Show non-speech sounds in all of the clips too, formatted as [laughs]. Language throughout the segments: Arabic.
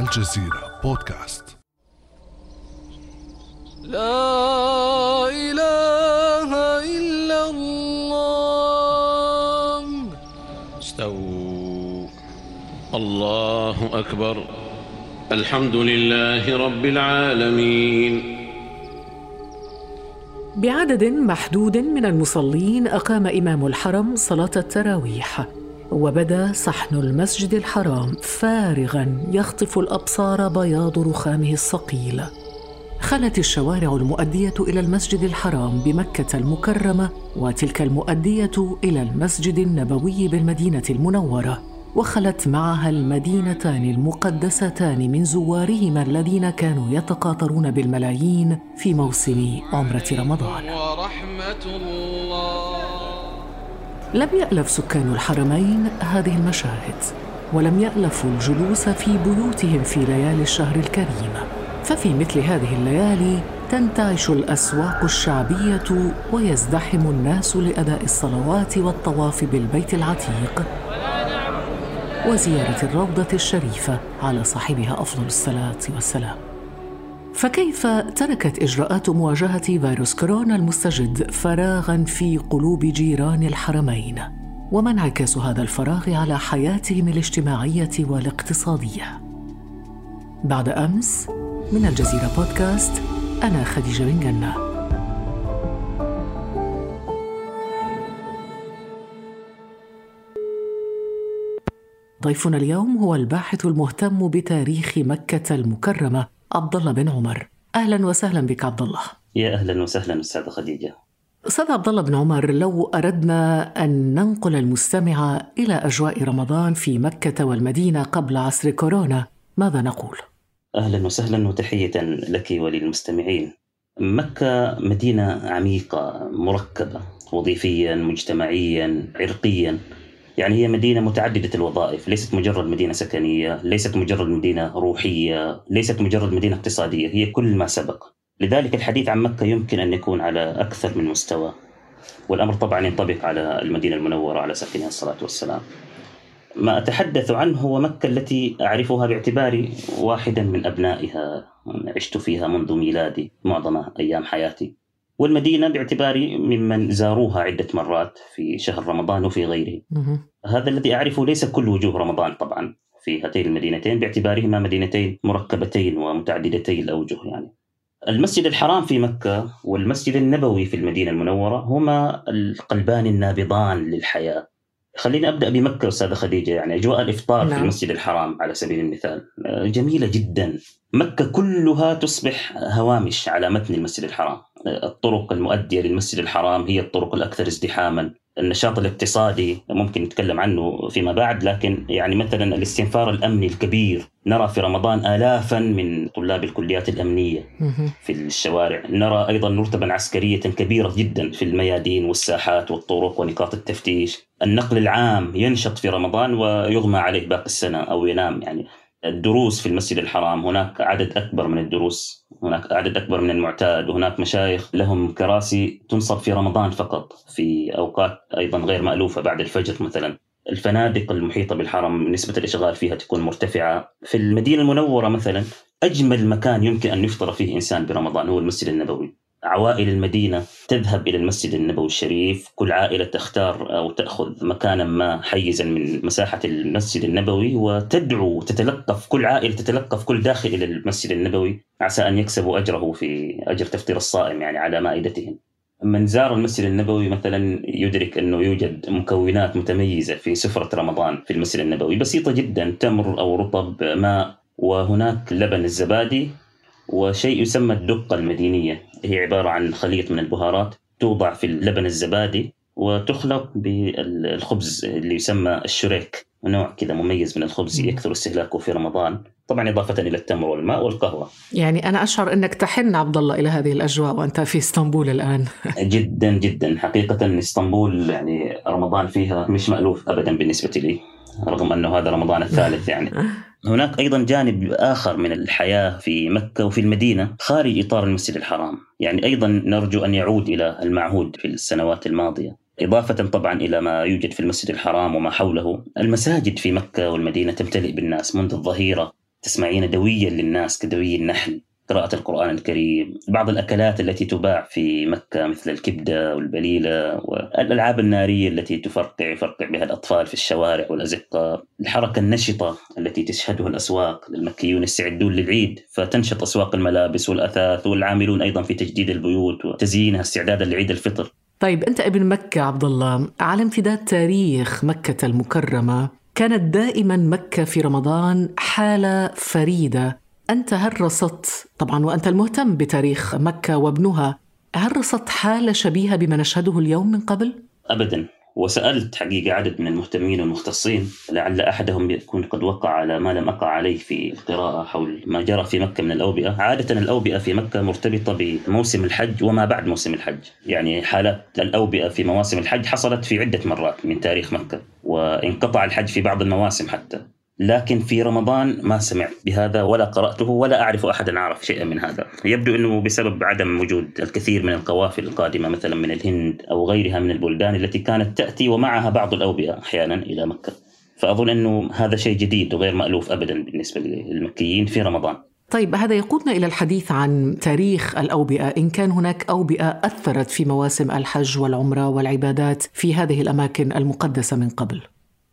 الجزيرة بودكاست. لا إله إلا الله. استووا. الله أكبر. الحمد لله رب العالمين. بعدد محدود من المصلين أقام إمام الحرم صلاة التراويح. وبدا صحن المسجد الحرام فارغا يخطف الأبصار بياض رخامه الصقيل. خلت الشوارع المؤدية إلى المسجد الحرام بمكة المكرمة وتلك المؤدية إلى المسجد النبوي بالمدينة المنورة وخلت معها المدينتان المقدستان من زوارهما الذين كانوا يتقاطرون بالملايين في موسم عمرة رمضان. ورحمة الله. لم يألف سكان الحرمين هذه المشاهد ولم يألفوا الجلوس في بيوتهم في ليالي الشهر الكريم. ففي مثل هذه الليالي تنتعش الأسواق الشعبية ويزدحم الناس لأداء الصلوات والطواف بالبيت العتيق. وزيارة الروضة الشريفة على صاحبها أفضل الصلاة والسلام. فكيف تركت إجراءات مواجهة فيروس كورونا المستجد فراغا في قلوب جيران الحرمين؟ وما انعكاس هذا الفراغ على حياتهم الاجتماعية والاقتصادية؟ بعد أمس من الجزيرة بودكاست أنا خديجة بن جنة. ضيفنا اليوم هو الباحث المهتم بتاريخ مكة المكرمة عبد الله بن عمر. أهلا وسهلا بك عبد الله. يا أهلا وسهلا أستاذة خديجة. أستاذ عبد الله بن عمر لو أردنا أن ننقل المستمع إلى أجواء رمضان في مكة والمدينة قبل عصر كورونا ماذا نقول؟ أهلا وسهلا وتحية لك وللمستمعين. مكة مدينة عميقة مركبة وظيفيا مجتمعيا عرقيا. يعني هي مدينة متعددة الوظائف ليست مجرد مدينة سكنية ليست مجرد مدينة روحية ليست مجرد مدينة اقتصادية هي كل ما سبق. لذلك الحديث عن مكة يمكن أن يكون على أكثر من مستوى. والأمر طبعا ينطبق على المدينة المنورة على ساكنها الصلاة والسلام. ما أتحدث عنه هو مكة التي أعرفها باعتباري واحدا من أبنائها. عشت فيها منذ ميلادي معظم أيام حياتي. والمدينة باعتباري ممن زاروها عدة مرات في شهر رمضان وفي غيره. هذا الذي أعرفه ليس كل وجوه رمضان طبعا. في هاتين المدينتين باعتبارهما مدينتين مركبتين ومتعددتي الأوجه يعني. المسجد الحرام في مكة والمسجد النبوي في المدينة المنورة هما القلبان النابضان للحياة. خليني أبدأ بمكة أستاذة خديجة. يعني أجواء الإفطار نعم. في المسجد الحرام على سبيل المثال جميلة جدا. مكة كلها تصبح هوامش على متن المسجد الحرام. الطرق المؤدية للمسجد الحرام هي الطرق الأكثر ازدحاما. النشاط الاقتصادي ممكن نتكلم عنه فيما بعد لكن يعني مثلا الاستنفار الأمني الكبير نرى في رمضان آلافا من طلاب الكليات الأمنية في الشوارع. نرى أيضا مرتبا عسكرية كبيرة جدا في الميادين والساحات والطرق ونقاط التفتيش. النقل العام ينشط في رمضان ويغمى عليه باقي السنة أو ينام يعني الدروس في المسجد الحرام. هناك عدد أكبر من الدروس هناك عدد أكبر من المعتاد وهناك مشايخ لهم كراسي تنصب في رمضان فقط في أوقات أيضا غير مألوفة بعد الفجر مثلا. الفنادق المحيطة بالحرم نسبة الإشغال فيها تكون مرتفعة. في المدينة المنورة مثلا أجمل مكان يمكن أن يفطر فيه إنسان برمضان هو المسجد النبوي. عوائل المدينة تذهب إلى المسجد النبوي الشريف. كل عائلة تختار أو تأخذ مكانا ما حيزا من مساحة المسجد النبوي وتدعو تتلقف كل عائلة تتلقف كل داخل إلى المسجد النبوي. عسى أن يكسبوا أجره في أجر تفطير الصائم يعني على مائدتهم. من زار المسجد النبوي مثلا يدرك أنه يوجد مكونات متميزة في سفرة رمضان في المسجد النبوي. بسيطة جدا تمر أو رطب ماء وهناك لبن الزبادي. وشيء يسمى الدقة المدينية. هي عبارة عن خليط من البهارات توضع في اللبن الزبادي وتخلط بالخبز اللي يسمى الشريك. نوع كذا مميز من الخبز يكثر استهلاكه في رمضان. طبعا إضافة إلى التمر والماء والقهوة. يعني أنا أشعر أنك تحن عبد الله إلى هذه الأجواء وأنت في إسطنبول الآن. [laughs] جدا جدا. حقيقة إسطنبول يعني رمضان فيها مش مألوف أبدا بالنسبة لي رغم أنه هذا رمضان الثالث يعني. [laughs] هناك أيضا جانب آخر من الحياة في مكة وفي المدينة خارج إطار المسجد الحرام. يعني أيضا نرجو أن يعود إلى المعهود في السنوات الماضية. إضافة طبعا إلى ما يوجد في المسجد الحرام وما حوله المساجد في مكة والمدينة تمتلئ بالناس منذ الظهيرة تسمعين دويا للناس كدوي النحل. قراءة القرآن الكريم بعض الأكلات التي تباع في مكة مثل الكبدة والبليلة والألعاب النارية التي تفرقع يفرقع بها الأطفال في الشوارع والأزقة الحركة النشطة التي تشهدها الأسواق المكيون يستعدون للعيد فتنشط أسواق الملابس والأثاث والعاملون أيضا في تجديد البيوت وتزيينها استعدادا لعيد الفطر. طيب أنت ابن مكة عبد الله على امتداد تاريخ مكة المكرمة كانت دائما مكة في رمضان حالة فريدة. أنت هل رصدت طبعا وأنت المهتم بتاريخ مكة وابنها هل رصدت حالة شبيهة بما نشهده اليوم من قبل؟ أبدا. وسألت حقيقة عدد من المهتمين والمختصين لعل أحدهم يكون قد وقع على ما لم أقع عليه في القراءة حول ما جرى في مكة من الأوبئة. عادة الأوبئة في مكة مرتبطة بموسم الحج وما بعد موسم الحج. يعني حالات الأوبئة في مواسم الحج حصلت في عدة مرات من تاريخ مكة وانقطع الحج في بعض المواسم حتى. لكن في رمضان ما سمعت بهذا ولا قرأته ولا أعرف أحدا عرف شيئا من هذا. يبدو أنه بسبب عدم وجود الكثير من القوافل القادمة مثلا من الهند أو غيرها من البلدان التي كانت تأتي ومعها بعض الأوبئة أحيانا إلى مكة. فأظن أنه هذا شيء جديد وغير مألوف أبدا بالنسبة للمكيين في رمضان. طيب هذا يقودنا إلى الحديث عن تاريخ الأوبئة. إن كان هناك أوبئة أثرت في مواسم الحج والعمرة والعبادات في هذه الأماكن المقدسة من قبل.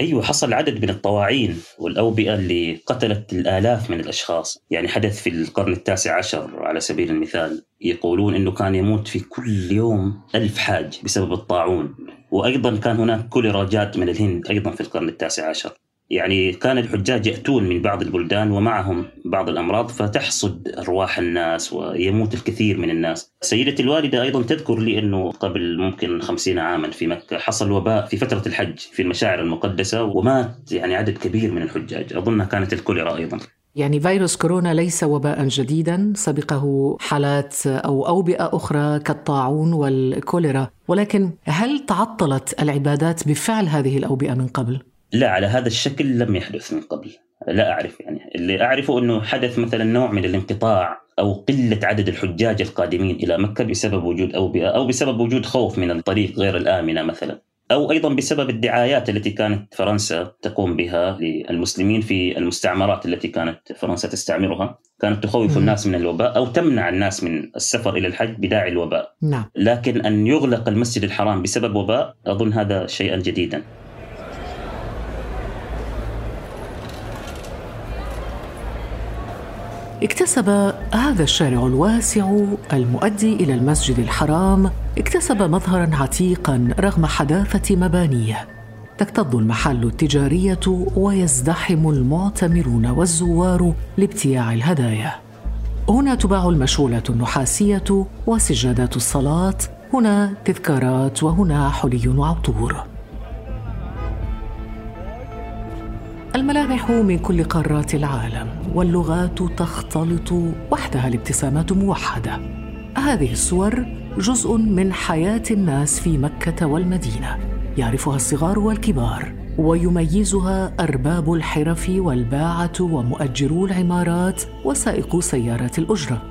أيوه حصل عدد من الطواعين والأوبئة اللي قتلت الآلاف من الأشخاص، يعني حدث في القرن التاسع عشر على سبيل المثال، يقولون إنه كان يموت في كل يوم ألف حاج بسبب الطاعون، وأيضا كان هناك كوليرا جات من الهند أيضا في القرن التاسع عشر. يعني كان الحجاج يأتون من بعض البلدان ومعهم بعض الأمراض فتحصد أرواح الناس ويموت الكثير من الناس. سيدتي الوالدة أيضا تذكر لي أنه قبل ممكن خمسين عاما في مكة حصل وباء في فترة الحج في المشاعر المقدسة ومات يعني عدد كبير من الحجاج. أظنها كانت الكوليرا أيضا. يعني فيروس كورونا ليس وباء جديدا سبقه حالات أو أوبئة أخرى كالطاعون والكوليرا. ولكن هل تعطلت العبادات بفعل هذه الأوبئة من قبل؟ لا على هذا الشكل لم يحدث من قبل. لا أعرف يعني. اللي أعرفه أنه حدث مثلا نوع من الانقطاع أو قلة عدد الحجاج القادمين إلى مكة بسبب وجود أوبئة أو بسبب وجود خوف من الطريق غير الآمنة مثلا. أو أيضا بسبب الدعايات التي كانت فرنسا تقوم بها للمسلمين في المستعمرات التي كانت فرنسا تستعمرها. كانت تخوف الناس من الوباء أو تمنع الناس من السفر إلى الحج بداعي الوباء. نعم. لكن أن يغلق المسجد الحرام بسبب وباء أظن هذا شيئا جديدا. اكتسب هذا الشارع الواسع المؤدي إلى المسجد الحرام اكتسب مظهرا عتيقا رغم حداثة مبانيه. تكتظ المحال التجارية ويزدحم المعتمرون والزوار لابتياع الهدايا. هنا تباع المشغوله النحاسية وسجادات الصلاة هنا تذكارات وهنا حلي وعطور. الملامح من كل قارات العالم واللغات تختلط وحدها الابتسامات موحدة. هذه الصور جزء من حياة الناس في مكة والمدينة يعرفها الصغار والكبار ويميزها أرباب الحرف والباعة ومؤجرو العمارات وسائقو سيارات الأجرة.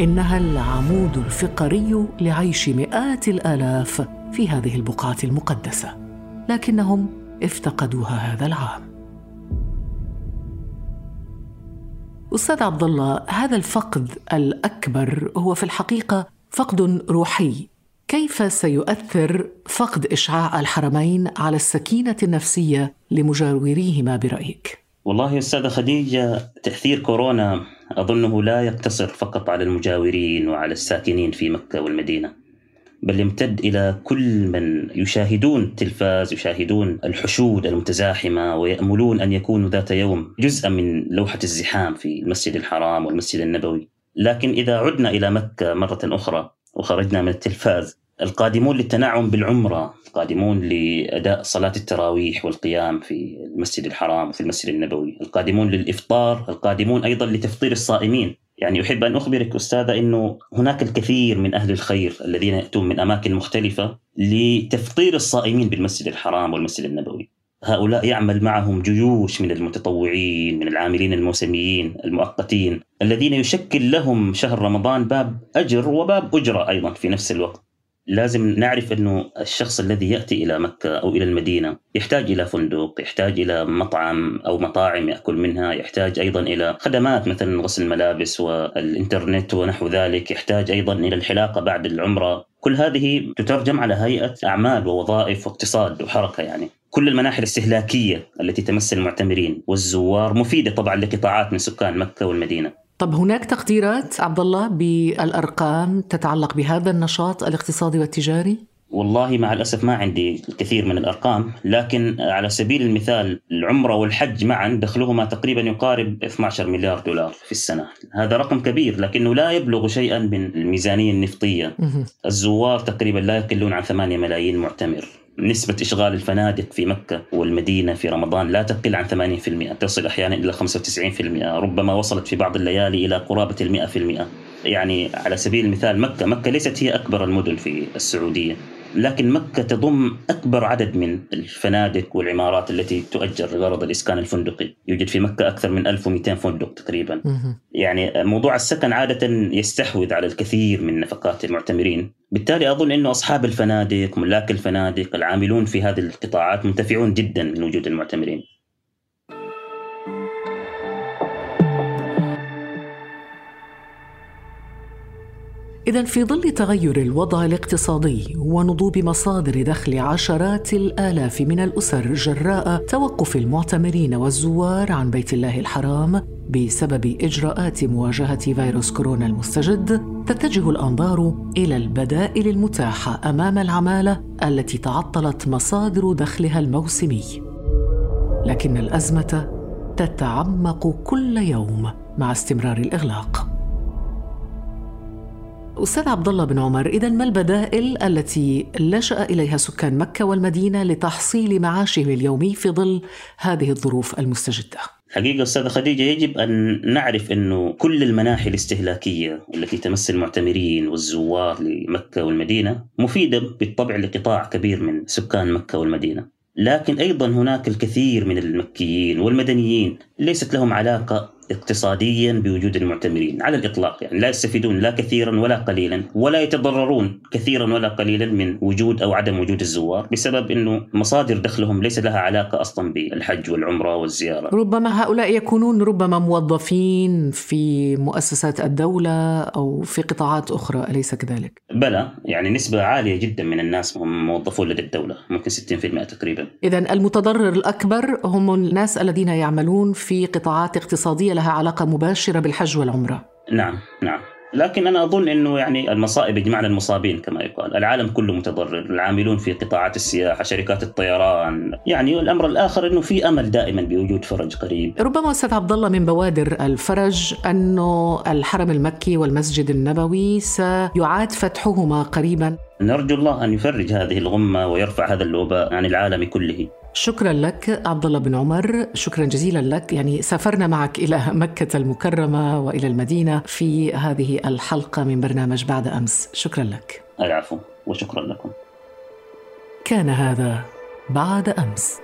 إنها العمود الفقري لعيش مئات الآلاف في هذه البقعة المقدسة لكنهم افتقدوها هذا العام. أستاذ عبد الله هذا الفقد الأكبر هو في الحقيقة فقد روحي كيف سيؤثر فقد إشعاع الحرمين على السكينة النفسية لمجاوريهما برأيك؟ والله أستاذة خديجة تأثير كورونا أظنه لا يقتصر فقط على المجاورين وعلى الساكنين في مكة والمدينة بل يمتد إلى كل من يشاهدون التلفاز يشاهدون الحشود المتزاحمة ويأملون أن يكونوا ذات يوم جزءا من لوحة الزحام في المسجد الحرام والمسجد النبوي. لكن إذا عدنا إلى مكة مرة أخرى وخرجنا من التلفاز القادمون للتنعم بالعمرة القادمون لأداء صلاة التراويح والقيام في المسجد الحرام وفي المسجد النبوي القادمون للإفطار القادمون أيضا لتفطير الصائمين. يعني أحب أن أخبرك أستاذة أنه هناك الكثير من أهل الخير الذين يأتون من أماكن مختلفة لتفطير الصائمين بالمسجد الحرام والمسجد النبوي. هؤلاء يعمل معهم جيوش من المتطوعين من العاملين الموسميين المؤقتين الذين يشكل لهم شهر رمضان باب أجر وباب أجرة أيضا في نفس الوقت. لازم نعرف إنه الشخص الذي يأتي إلى مكة أو إلى المدينة يحتاج إلى فندق، يحتاج إلى مطعم أو مطاعم يأكل منها، يحتاج أيضا إلى خدمات مثلا غسل الملابس والإنترنت ونحو ذلك، يحتاج أيضا إلى الحلاقة بعد العمرة، كل هذه تترجم على هيئة أعمال ووظائف واقتصاد وحركة يعني. كل المناحي الاستهلاكية التي تمس المعتمرين والزوار مفيدة طبعا لقطاعات من سكان مكة والمدينة. طب هناك تقديرات عبد الله بالأرقام تتعلق بهذا النشاط الاقتصادي والتجاري؟ والله مع الأسف ما عندي الكثير من الأرقام، لكن على سبيل المثال العمرة والحج معا دخلهما تقريبا يقارب 12 مليار دولار في السنة، هذا رقم كبير لكنه لا يبلغ شيئا من الميزانية النفطية. الزوار تقريبا لا يقلون عن 8 ملايين معتمر، نسبة إشغال الفنادق في مكة والمدينة في رمضان لا تقل عن 80% تصل أحيانا إلى 95% ربما وصلت في بعض الليالي إلى قرابة المئة في المئة. يعني على سبيل المثال مكة مكة ليست هي أكبر المدن في السعودية. لكن مكة تضم أكبر عدد من الفنادق والعمارات التي تؤجر لغرض الإسكان الفندقي. يوجد في مكة أكثر من 1200 فندق تقريبا. يعني موضوع السكن عادة يستحوذ على الكثير من نفقات المعتمرين. بالتالي أظن أنه أصحاب الفنادق ملاك الفنادق العاملون في هذه القطاعات منتفعون جدا من وجود المعتمرين. إذا في ظل تغير الوضع الاقتصادي ونضوب مصادر دخل عشرات الآلاف من الأسر جراء توقف المعتمرين والزوار عن بيت الله الحرام بسبب إجراءات مواجهة فيروس كورونا المستجد، تتجه الأنظار إلى البدائل المتاحة أمام العمالة التي تعطلت مصادر دخلها الموسمي. لكن الأزمة تتعمق كل يوم مع استمرار الإغلاق. أستاذ عبد الله بن عمر إذا ما البدائل التي لجأ إليها سكان مكة والمدينة لتحصيل معاشهم اليومي في ظل هذه الظروف المستجدة؟ حقيقة أستاذة خديجة يجب أن نعرف أنه كل المناحي الاستهلاكية التي تمس المعتمرين والزوار لمكة والمدينة مفيدة بالطبع لقطاع كبير من سكان مكة والمدينة لكن أيضا هناك الكثير من المكيين والمدنيين ليست لهم علاقة اقتصاديا بوجود المعتمرين على الإطلاق يعني لا يستفيدون لا كثيرا ولا قليلا ولا يتضررون كثيرا ولا قليلا من وجود أو عدم وجود الزوار بسبب إنه مصادر دخلهم ليس لها علاقة أصلا بالحج والعمرة والزيارة. ربما هؤلاء يكونون ربما موظفين في مؤسسات الدولة أو في قطاعات أخرى أليس كذلك؟ بلى يعني نسبة عالية جدا من الناس هم موظفون لدى الدولة ممكن 60% تقريبا. اذا المتضرر الأكبر هم الناس الذين يعملون في قطاعات اقتصادية لها علاقة مباشرة بالحج والعمرة نعم نعم لكن أنا أظن إنه يعني المصائب يجمعنا المصابين كما يقال، العالم كله متضرر، العاملون في قطاعات السياحة، شركات الطيران، يعني والامر الآخر إنه في أمل دائما بوجود فرج قريب. ربما أستاذ عبد الله من بوادر الفرج انه الحرم المكي والمسجد النبوي سيعاد فتحهما قريبا. نرجو الله أن يفرج هذه الغمة ويرفع هذا الوباء عن العالم كله. شكرا لك عبد الله بن عمر شكرا جزيلا لك. يعني سافرنا معك إلى مكة المكرمة وإلى المدينة في هذه الحلقة من برنامج بعد أمس. شكرا لك. العفو وشكرا لكم. كان هذا بعد أمس.